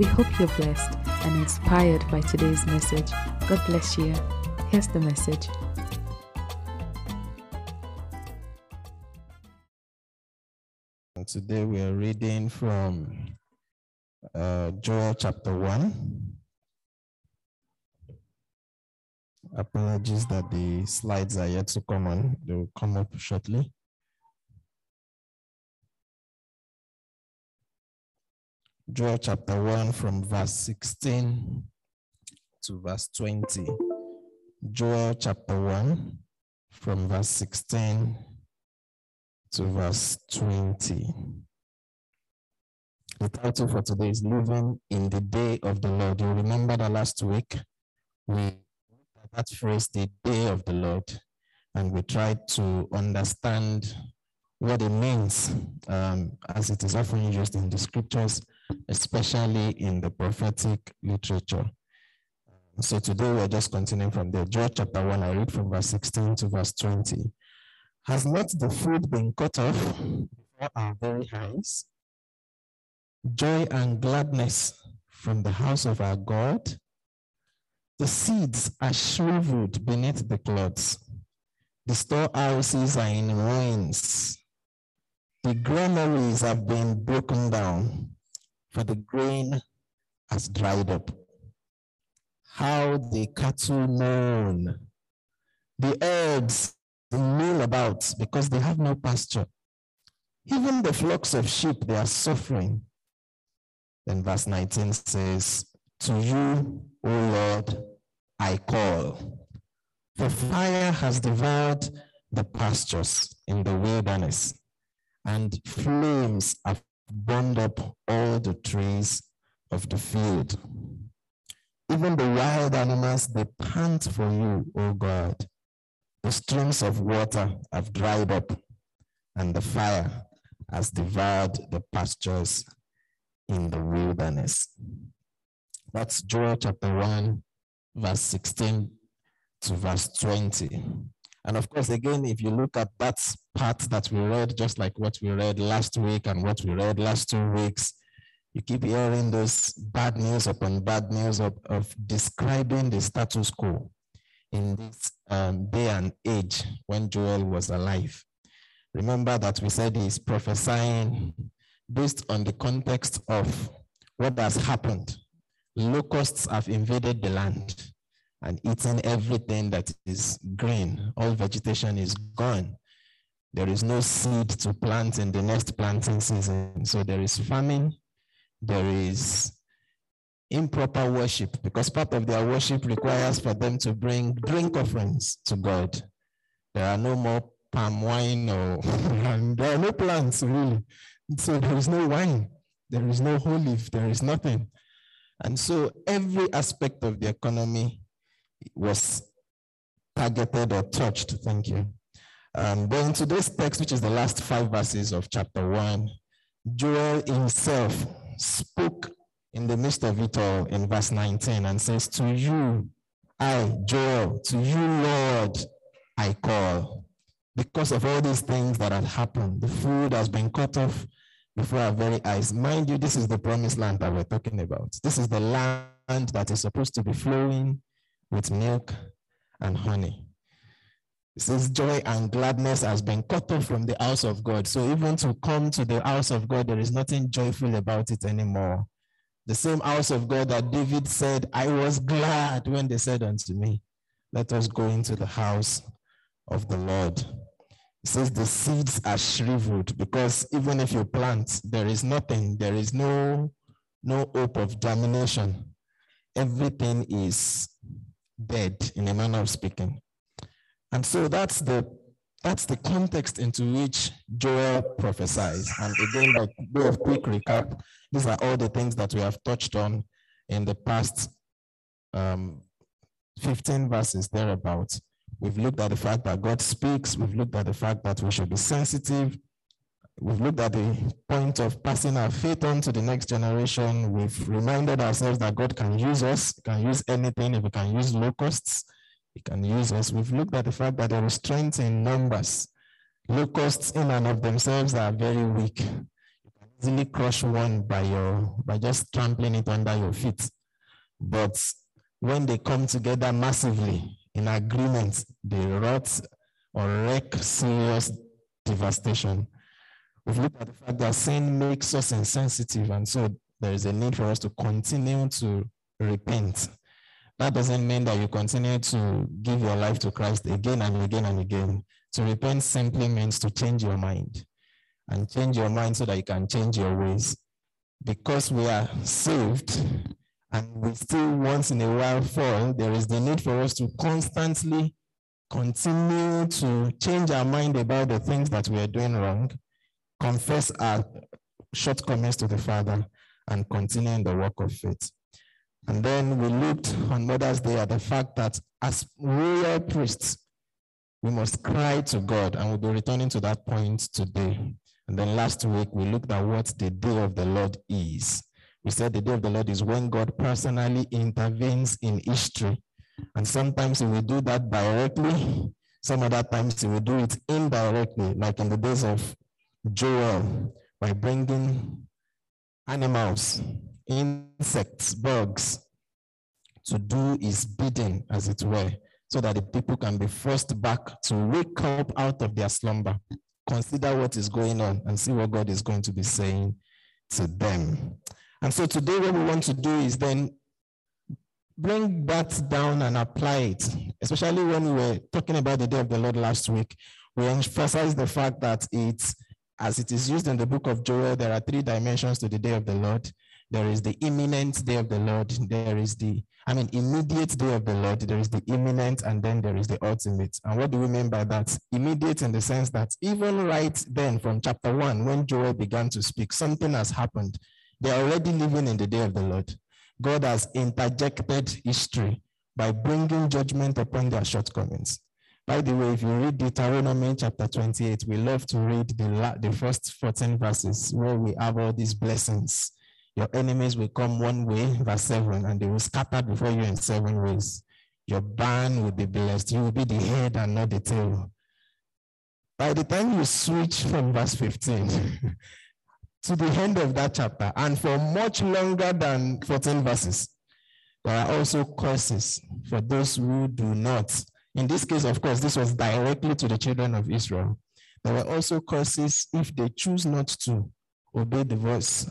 We hope you're blessed and inspired by today's message. God bless you. Here's the message. Today we are reading from uh, Joel chapter 1. Apologies that the slides are yet to come on. They will come up shortly. Joel chapter 1 from verse 16 to verse 20. Joel chapter 1 from verse 16 to verse 20. The title for today is Living in the Day of the Lord. You remember that last week we that phrase, the day of the Lord, and we tried to understand what it means um, as it is often used in the scriptures, especially in the prophetic literature. Um, so today we're just continuing from there. Joel chapter 1, I read from verse 16 to verse 20. Has not the food been cut off before our very eyes? Joy and gladness from the house of our God? The seeds are shriveled beneath the clods. The storehouses are in ruins. The granaries have been broken down, for the grain has dried up. How the cattle mourn. The herds mill about because they have no pasture. Even the flocks of sheep, they are suffering. Then verse 19 says, To you, O Lord, I call. For fire has devoured the pastures in the wilderness, and flames have burned up all the trees of the field. Even the wild animals, they pant for you, O God. The streams of water have dried up, and the fire has devoured the pastures in the wilderness. That's Joel chapter 1, verse 16 to verse 20. And of course, again, if you look at that part that we read, just like what we read last week and what we read last two weeks, you keep hearing those bad news upon bad news of, of describing the status quo in this um, day and age when Joel was alive. Remember that we said he's prophesying based on the context of what has happened. Locusts have invaded the land and eaten everything that is green. All vegetation is gone. There is no seed to plant in the next planting season. So there is famine, there is improper worship because part of their worship requires for them to bring drink offerings to God. There are no more palm wine or there are no plants really. So there is no wine, there is no olive, there is nothing. And so every aspect of the economy was targeted or touched. Thank you. Um, but in today's text, which is the last five verses of chapter one, Joel himself spoke in the midst of it all in verse 19 and says, To you, I, Joel, to you, Lord, I call. Because of all these things that have happened, the food has been cut off before our very eyes. Mind you, this is the promised land that we're talking about. This is the land that is supposed to be flowing with milk and honey. It says joy and gladness has been cut off from the house of God. So even to come to the house of God, there is nothing joyful about it anymore. The same house of God that David said, I was glad when they said unto me, Let us go into the house of the Lord. It says the seeds are shriveled because even if you plant, there is nothing, there is no, no hope of germination. Everything is dead in a manner of speaking. And so that's the that's the context into which Joel prophesies. And again, by way of quick recap, these are all the things that we have touched on in the past um, 15 verses thereabouts. We've looked at the fact that God speaks. We've looked at the fact that we should be sensitive. We've looked at the point of passing our faith on to the next generation. We've reminded ourselves that God can use us, can use anything. If we can use locusts, he can use us. We've looked at the fact that there is strength in numbers. Locusts in and of themselves are very weak. You can easily crush one by your by just trampling it under your feet. But when they come together massively in agreement, they rot or wreak serious devastation. We've looked at the fact that sin makes us insensitive, and so there is a need for us to continue to repent. That doesn't mean that you continue to give your life to Christ again and again and again. To repent simply means to change your mind and change your mind so that you can change your ways. Because we are saved and we still once in a while fall, there is the need for us to constantly continue to change our mind about the things that we are doing wrong, confess our shortcomings to the Father, and continue in the work of faith. And then we looked on Mother's Day at the fact that as royal priests, we must cry to God, and we'll be returning to that point today. And then last week, we looked at what the day of the Lord is. We said the day of the Lord is when God personally intervenes in history. And sometimes he will do that directly, some other times he will do it indirectly, like in the days of Joel, by bringing animals, insects, bugs, to do his bidding, as it were, so that the people can be forced back to wake up out of their slumber, consider what is going on, and see what God is going to be saying to them. And so today, what we want to do is then bring that down and apply it, especially when we were talking about the day of the Lord last week. We emphasize the fact that it's, as it is used in the book of Joel, there are three dimensions to the day of the Lord. There is the imminent day of the Lord. There is the, I mean, immediate day of the Lord. There is the imminent, and then there is the ultimate. And what do we mean by that? Immediate in the sense that even right then, from chapter one, when Joel began to speak, something has happened they are already living in the day of the Lord. God has interjected history by bringing judgment upon their shortcomings. By the way, if you read Deuteronomy chapter 28, we love to read the, the first 14 verses where we have all these blessings. Your enemies will come one way, verse 7, and they will scatter before you in seven ways. Your barn will be blessed. You will be the head and not the tail. By the time you switch from verse 15, to the end of that chapter and for much longer than 14 verses. There are also curses for those who do not. In this case, of course, this was directly to the children of Israel. There were also curses if they choose not to obey the voice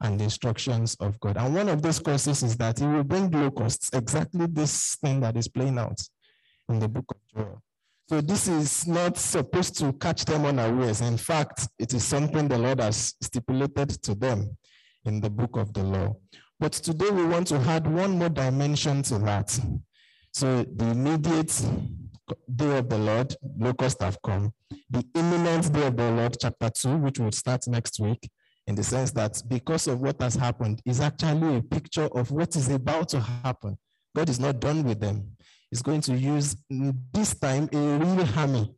and the instructions of God. And one of those curses is that he will bring locusts, exactly this thing that is playing out in the book of Joel. So this is not supposed to catch them unawares. In fact, it is something the Lord has stipulated to them in the book of the law. But today we want to add one more dimension to that. So the immediate day of the Lord, locusts have come. The imminent day of the Lord, chapter 2, which will start next week, in the sense that because of what has happened, is actually a picture of what is about to happen. God is not done with them He's going to use this time a real army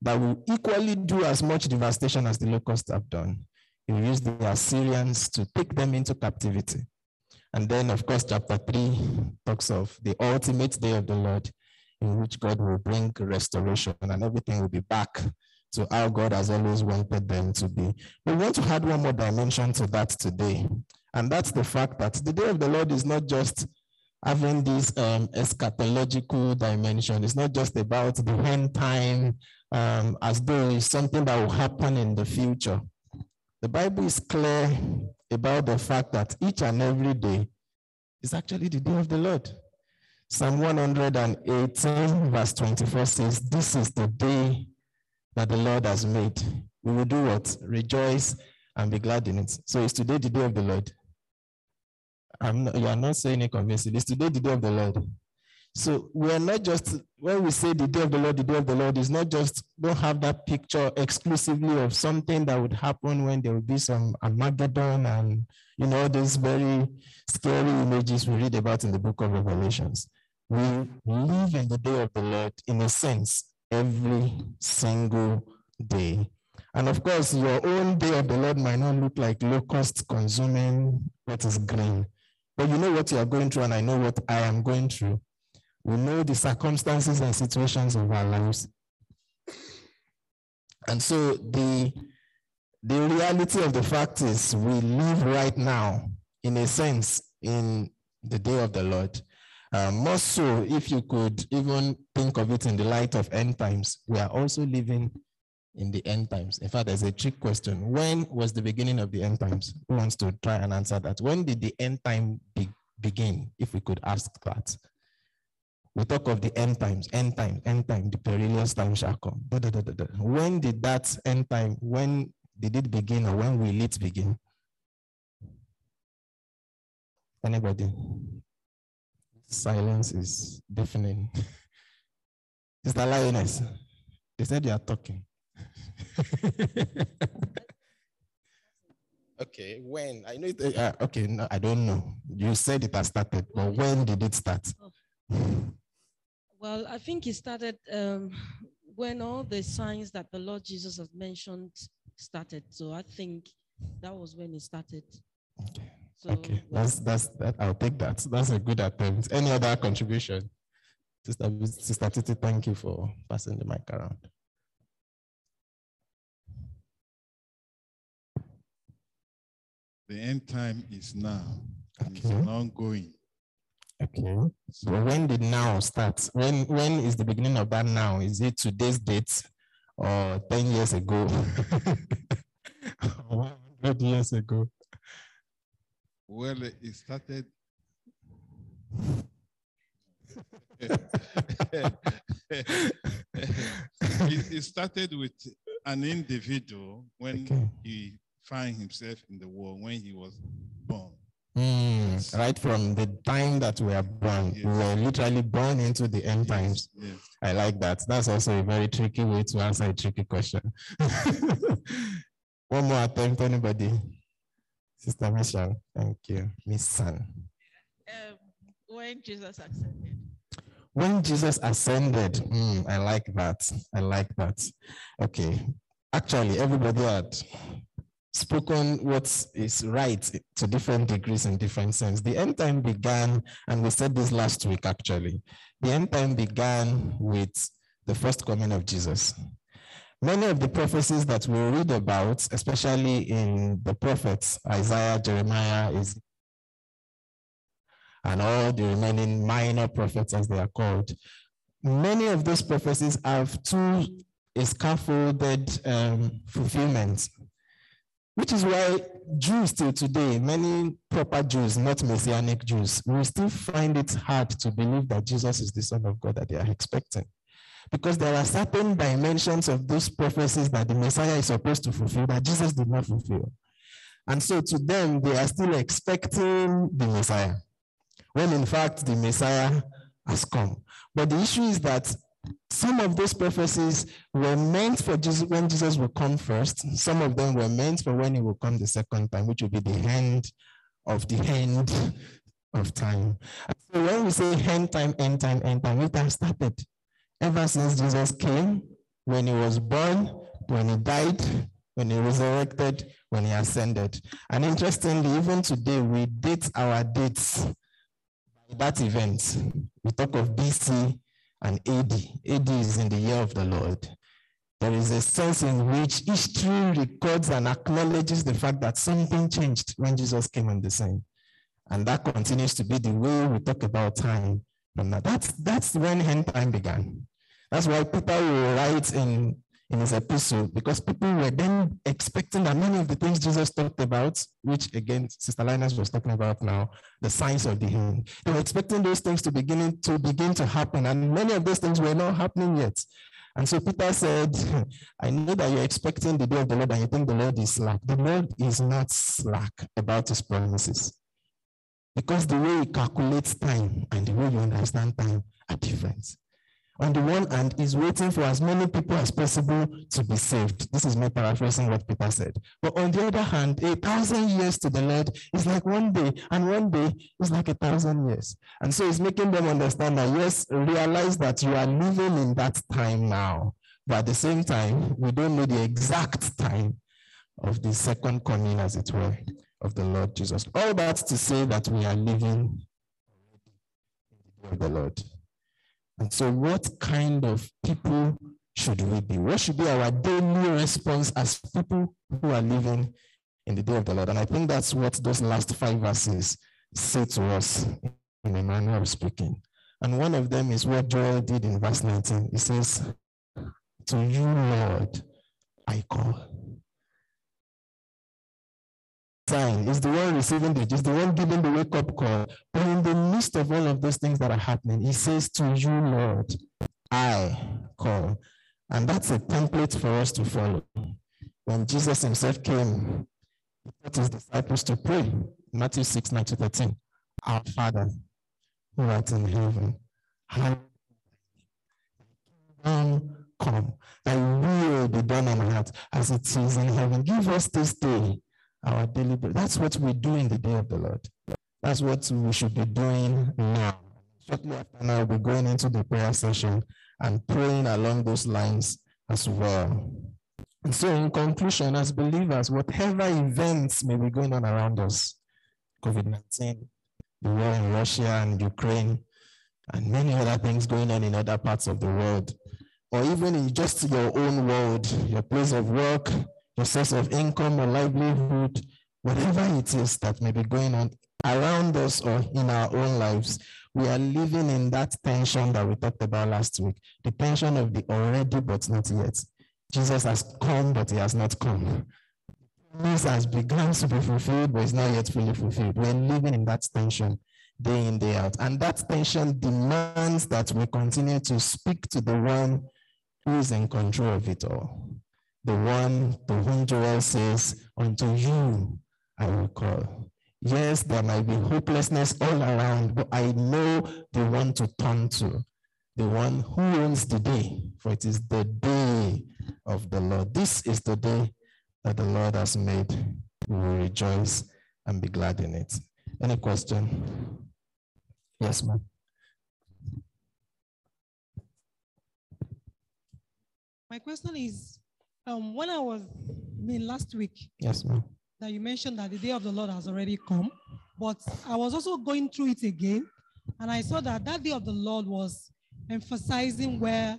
that will equally do as much devastation as the locusts have done. He will use the Assyrians to take them into captivity. And then, of course, chapter 3 talks of the ultimate day of the Lord, in which God will bring restoration and everything will be back to how God has always wanted them to be. We want to add one more dimension to that today. And that's the fact that the day of the Lord is not just having this um, eschatological dimension. It's not just about the end time um, as though it's something that will happen in the future. The Bible is clear about the fact that each and every day is actually the day of the Lord. Psalm 118, verse 24 says, This is the day that the Lord has made. We will do what? Rejoice and be glad in it. So is today the day of the Lord? I'm not, you are not saying it convincingly. It's today the day of the Lord. So we're not just, when we say the day of the Lord, the day of the Lord, is not just, don't have that picture exclusively of something that would happen when there will be some Armageddon and, you know, those very scary images we read about in the book of Revelations. We live in the day of the Lord in a sense every single day. And of course, your own day of the Lord might not look like locusts consuming what is green. But you know what you are going through, and I know what I am going through. We know the circumstances and situations of our lives. And so the, the reality of the fact is we live right now, in a sense, in the day of the Lord. Uh, more so, if you could even think of it in the light of end times, we are also living in the end times. In fact, there's a trick question. When was the beginning of the end times? Who wants to try and answer that? When did the end time be- begin, if we could ask that? We talk of the end times, end time, end time, the perilous time shall come. Da, da, da, da, da. When did that end time, when did it begin or when will it begin? Anybody? Silence is deafening. Sister Lioness, they said you are talking. okay, when? I know it, uh, okay, no, I don't know. You said it has started, but when did it start? Well, I think it started um, when all the signs that the Lord Jesus has mentioned started. So I think that was when it started. Okay. So Okay, that's that's that. I'll take that. That's a good attempt. Any other contribution? Sister, Sister Titi, thank you for passing the mic around. The end time is now. and It's an ongoing. Okay. So when did now start? When when is the beginning of that now? Is it today's date or 10 years ago? 100 years ago? Well, it started. it, it started with an individual when Okay. he found himself in the world when he was born. Right from the time that we are born, we were literally born into the end times. Yes. I like that. That's also a very tricky way to answer a tricky question. One more attempt, anybody? Sister Michelle, thank you. Miss San. um, when Jesus ascended. When Jesus ascended, hmm, I like that. I like that. Okay. Actually, everybody had spoken what is right to different degrees in different sense. The end time began, and we said this last week actually. The end time began with the first coming of Jesus. Many of the prophecies that we read about, especially in the prophets, Isaiah, Jeremiah, is and all the remaining minor prophets, as they are called, many of those prophecies have two scaffolded um, fulfillments, which is why Jews till today, many proper Jews, not Messianic Jews, will still find it hard to believe that Jesus is the Son of God that they are expecting. Because there are certain dimensions of those prophecies that the Messiah is supposed to fulfill that Jesus did not fulfill. And so to them, they are still expecting the Messiah when in fact the Messiah has come. But the issue is that some of those prophecies were meant for Jesus when Jesus will come first. Some of them were meant for when he will come the second time, which will be the end of the end of time. So when we say end time, end time, end time, it has started ever since Jesus came, when he was born, when he died, when he resurrected, when he ascended. And interestingly, even today, we date our dates by that event. We talk of BC and AD. AD is in the year of the Lord. There is a sense in which history records and acknowledges the fact that something changed when Jesus came on the scene. And that continues to be the way we talk about time from that. That's, that's when end time began. That's why Peter will write in, in his epistle, because people were then expecting that many of the things Jesus talked about, which again, Sister Linus was talking about now, the signs of the end. They were expecting those things to begin to begin to happen, and many of those things were not happening yet. And so Peter said, I know that you're expecting the day of the Lord and you think the Lord is slack. The Lord is not slack about his promises. because the way he calculates time and the way you understand time are different. On the one hand, is waiting for as many people as possible to be saved. This is me paraphrasing what Peter said. But on the other hand, a thousand years to the Lord is like one day, and one day is like a thousand years. And so it's making them understand that, yes, realize that you are living in that time now. But at the same time, we don't know the exact time of the second coming, as it were, of the Lord Jesus. All that to say that we are living in the day of the Lord. And so, what kind of people should we be? What should be our daily response as people who are living in the day of the Lord? And I think that's what those last five verses say to us in a manner of speaking. And one of them is what Joel did in verse 19. He says, To you, Lord, I call. Sign is the one receiving the is the one giving the wake up call. But in the midst of all of those things that are happening, he says, To you, Lord, I call. And that's a template for us to follow. When Jesus himself came, he taught his disciples to pray. Matthew 6, 9 to 13. Our Father, who art in heaven, hallowed kingdom come, thy will be done on earth as it is in heaven. Give us this day our daily bread. That's what we do in the day of the Lord. That's what we should be doing now. Shortly after now, we'll be going into the prayer session and praying along those lines as well. And so, in conclusion, as believers, whatever events may be going on around us, COVID 19, the war in Russia and Ukraine, and many other things going on in other parts of the world, or even in just your own world, your place of work, your source of income or livelihood, whatever it is that may be going on around us or in our own lives, we are living in that tension that we talked about last week the tension of the already but not yet. Jesus has come, but he has not come. This has begun to be fulfilled, but it's not yet fully fulfilled. We're living in that tension day in, day out. And that tension demands that we continue to speak to the one who is in control of it all the one to whom Joel says, Unto you I will call. Yes, there might be hopelessness all around, but I know the one to turn to, the one who owns the day, for it is the day of the Lord. This is the day that the Lord has made. We will rejoice and be glad in it. Any question? Yes, ma'am. My question is um, when I was, I mean, last week, Yes, ma'am. that you mentioned that the day of the Lord has already come, but I was also going through it again, and I saw that that day of the Lord was emphasizing where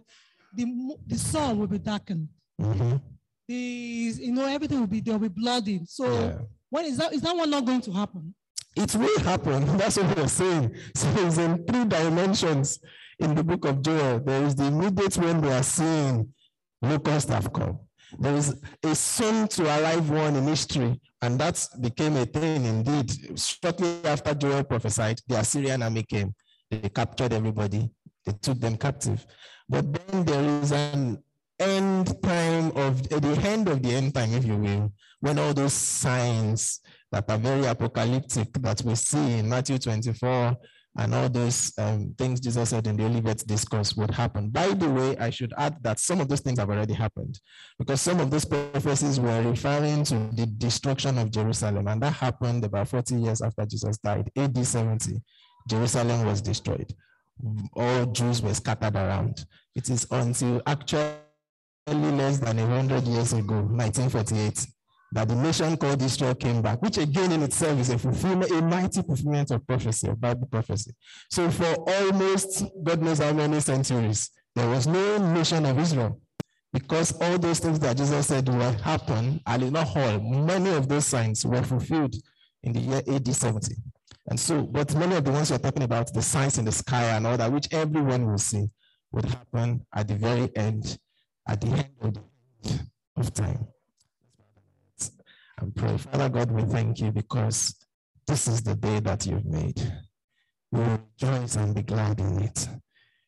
the, the sun will be darkened. Mhm. The, you know, everything will be, there will be blood in. So Yeah. when is that, is that one not going to happen? It will happen. That's what we're saying. So it's in three dimensions in the book of Joel. There is the immediate when they are seeing locusts have come. There is a soon to arrive one in history, and that became a thing indeed. Shortly after Joel prophesied, the Assyrian army came. They captured everybody. They took them captive. But then there is an end time of at the end of the end time, if you will, when all those signs that are very apocalyptic that we see in Matthew 24 and all those um, things Jesus said in the Olivet discourse would happen. By the way, I should add that some of those things have already happened because some of those prophecies were referring to the destruction of Jerusalem, and that happened about 40 years after Jesus died, AD 70. Jerusalem was destroyed. All Jews were scattered around. It is until actually less than 100 years ago, 1948, that the nation called Israel came back, which again in itself is a fulfillment, a mighty fulfillment of prophecy, of Bible prophecy. So for almost God knows how many centuries, there was no nation of Israel. Because all those things that Jesus said will happen, and not all, many of those signs were fulfilled in the year AD 70. And so, but many of the ones we're talking about, the signs in the sky and all that, which everyone will see, would happen at the very end, at the end of, the end of time and pray. Father God, we thank you because this is the day that you've made. We will rejoice and be glad in it.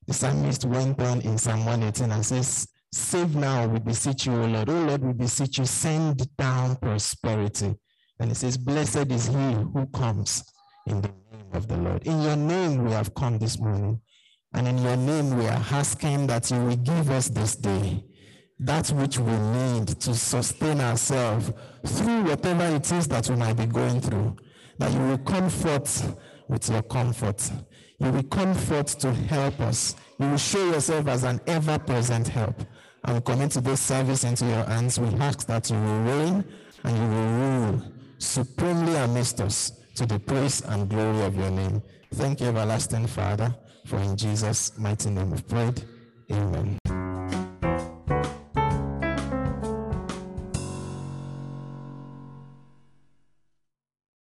The psalmist went on in Psalm 118 and says, Save now, we beseech you, O Lord. O Lord, we beseech you, send down prosperity. And it says, Blessed is he who comes in the name of the Lord. In your name we have come this morning. And in your name we are asking that you will give us this day that which we need to sustain ourselves through whatever it is that we might be going through. That you will comfort with your comfort. You will comfort to help us. You will show yourself as an ever present help. And we commit to this service into your hands. We ask that you will reign and you will rule supremely amidst us to the praise and glory of your name. Thank you, everlasting Father, for in Jesus' mighty name we've prayed. Amen.